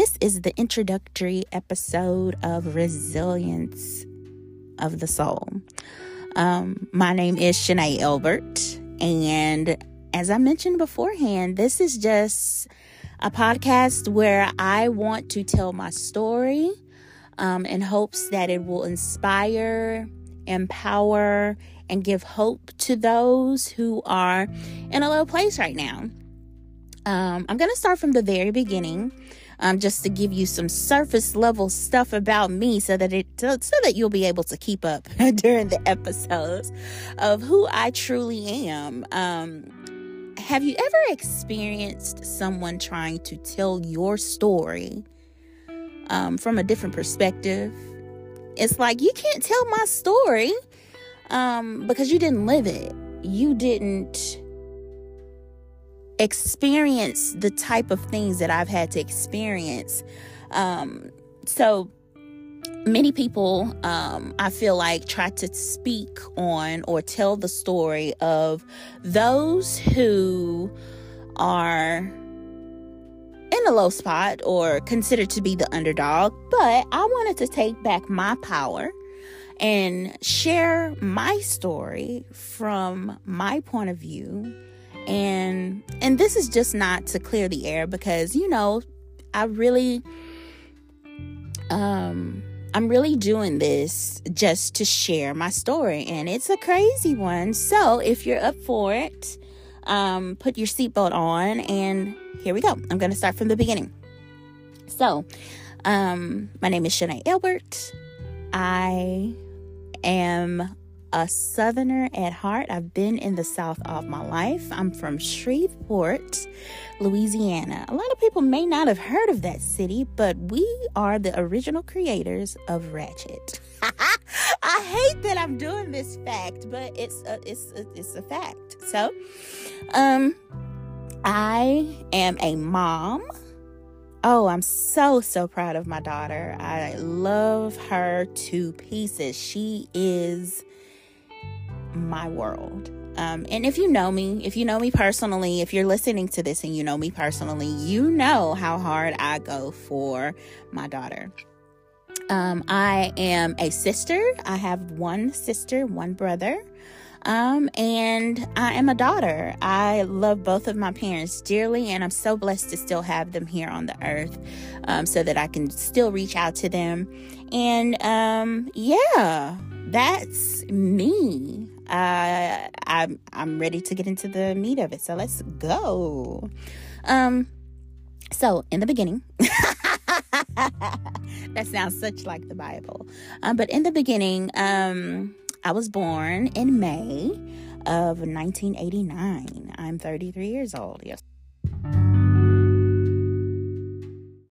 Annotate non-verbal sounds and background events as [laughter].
this is the introductory episode of Resilience of the Soul. Um, my name is Shanae Elbert, and as I mentioned beforehand, this is just a podcast where I want to tell my story um, in hopes that it will inspire, empower, and give hope to those who are in a low place right now. Um, I'm going to start from the very beginning. Um, just to give you some surface level stuff about me so that it so that you'll be able to keep up [laughs] during the episodes of who I truly am. Um, have you ever experienced someone trying to tell your story um, from a different perspective? It's like you can't tell my story um, because you didn't live it. You didn't experience the type of things that I've had to experience. Um, so many people, um, I feel like, try to speak on or tell the story of those who are in a low spot or considered to be the underdog. But I wanted to take back my power and share my story from my point of view and and this is just not to clear the air because you know i really um i'm really doing this just to share my story and it's a crazy one. So if you're up for it um put your seatbelt on and here we go. I'm gonna start from the beginning. So um my name is Shanae Elbert. I am a Southerner at heart. I've been in the South all my life. I'm from Shreveport, Louisiana. A lot of people may not have heard of that city, but we are the original creators of Ratchet. [laughs] I hate that I'm doing this fact, but it's a, it's a, it's a fact. So, um, I am a mom. Oh, I'm so, so proud of my daughter. I love her to pieces. She is my world. Um, and if you know me, if you know me personally, if you're listening to this and you know me personally, you know how hard I go for my daughter. Um, I am a sister. I have one sister, one brother. Um, and I am a daughter. I love both of my parents dearly, and I'm so blessed to still have them here on the earth um, so that I can still reach out to them. And um, yeah, that's me uh, I'm I'm ready to get into the meat of it. So let's go. Um, so in the beginning, [laughs] that sounds such like the Bible. Um, but in the beginning, um, I was born in May of 1989. I'm 33 years old. Yes.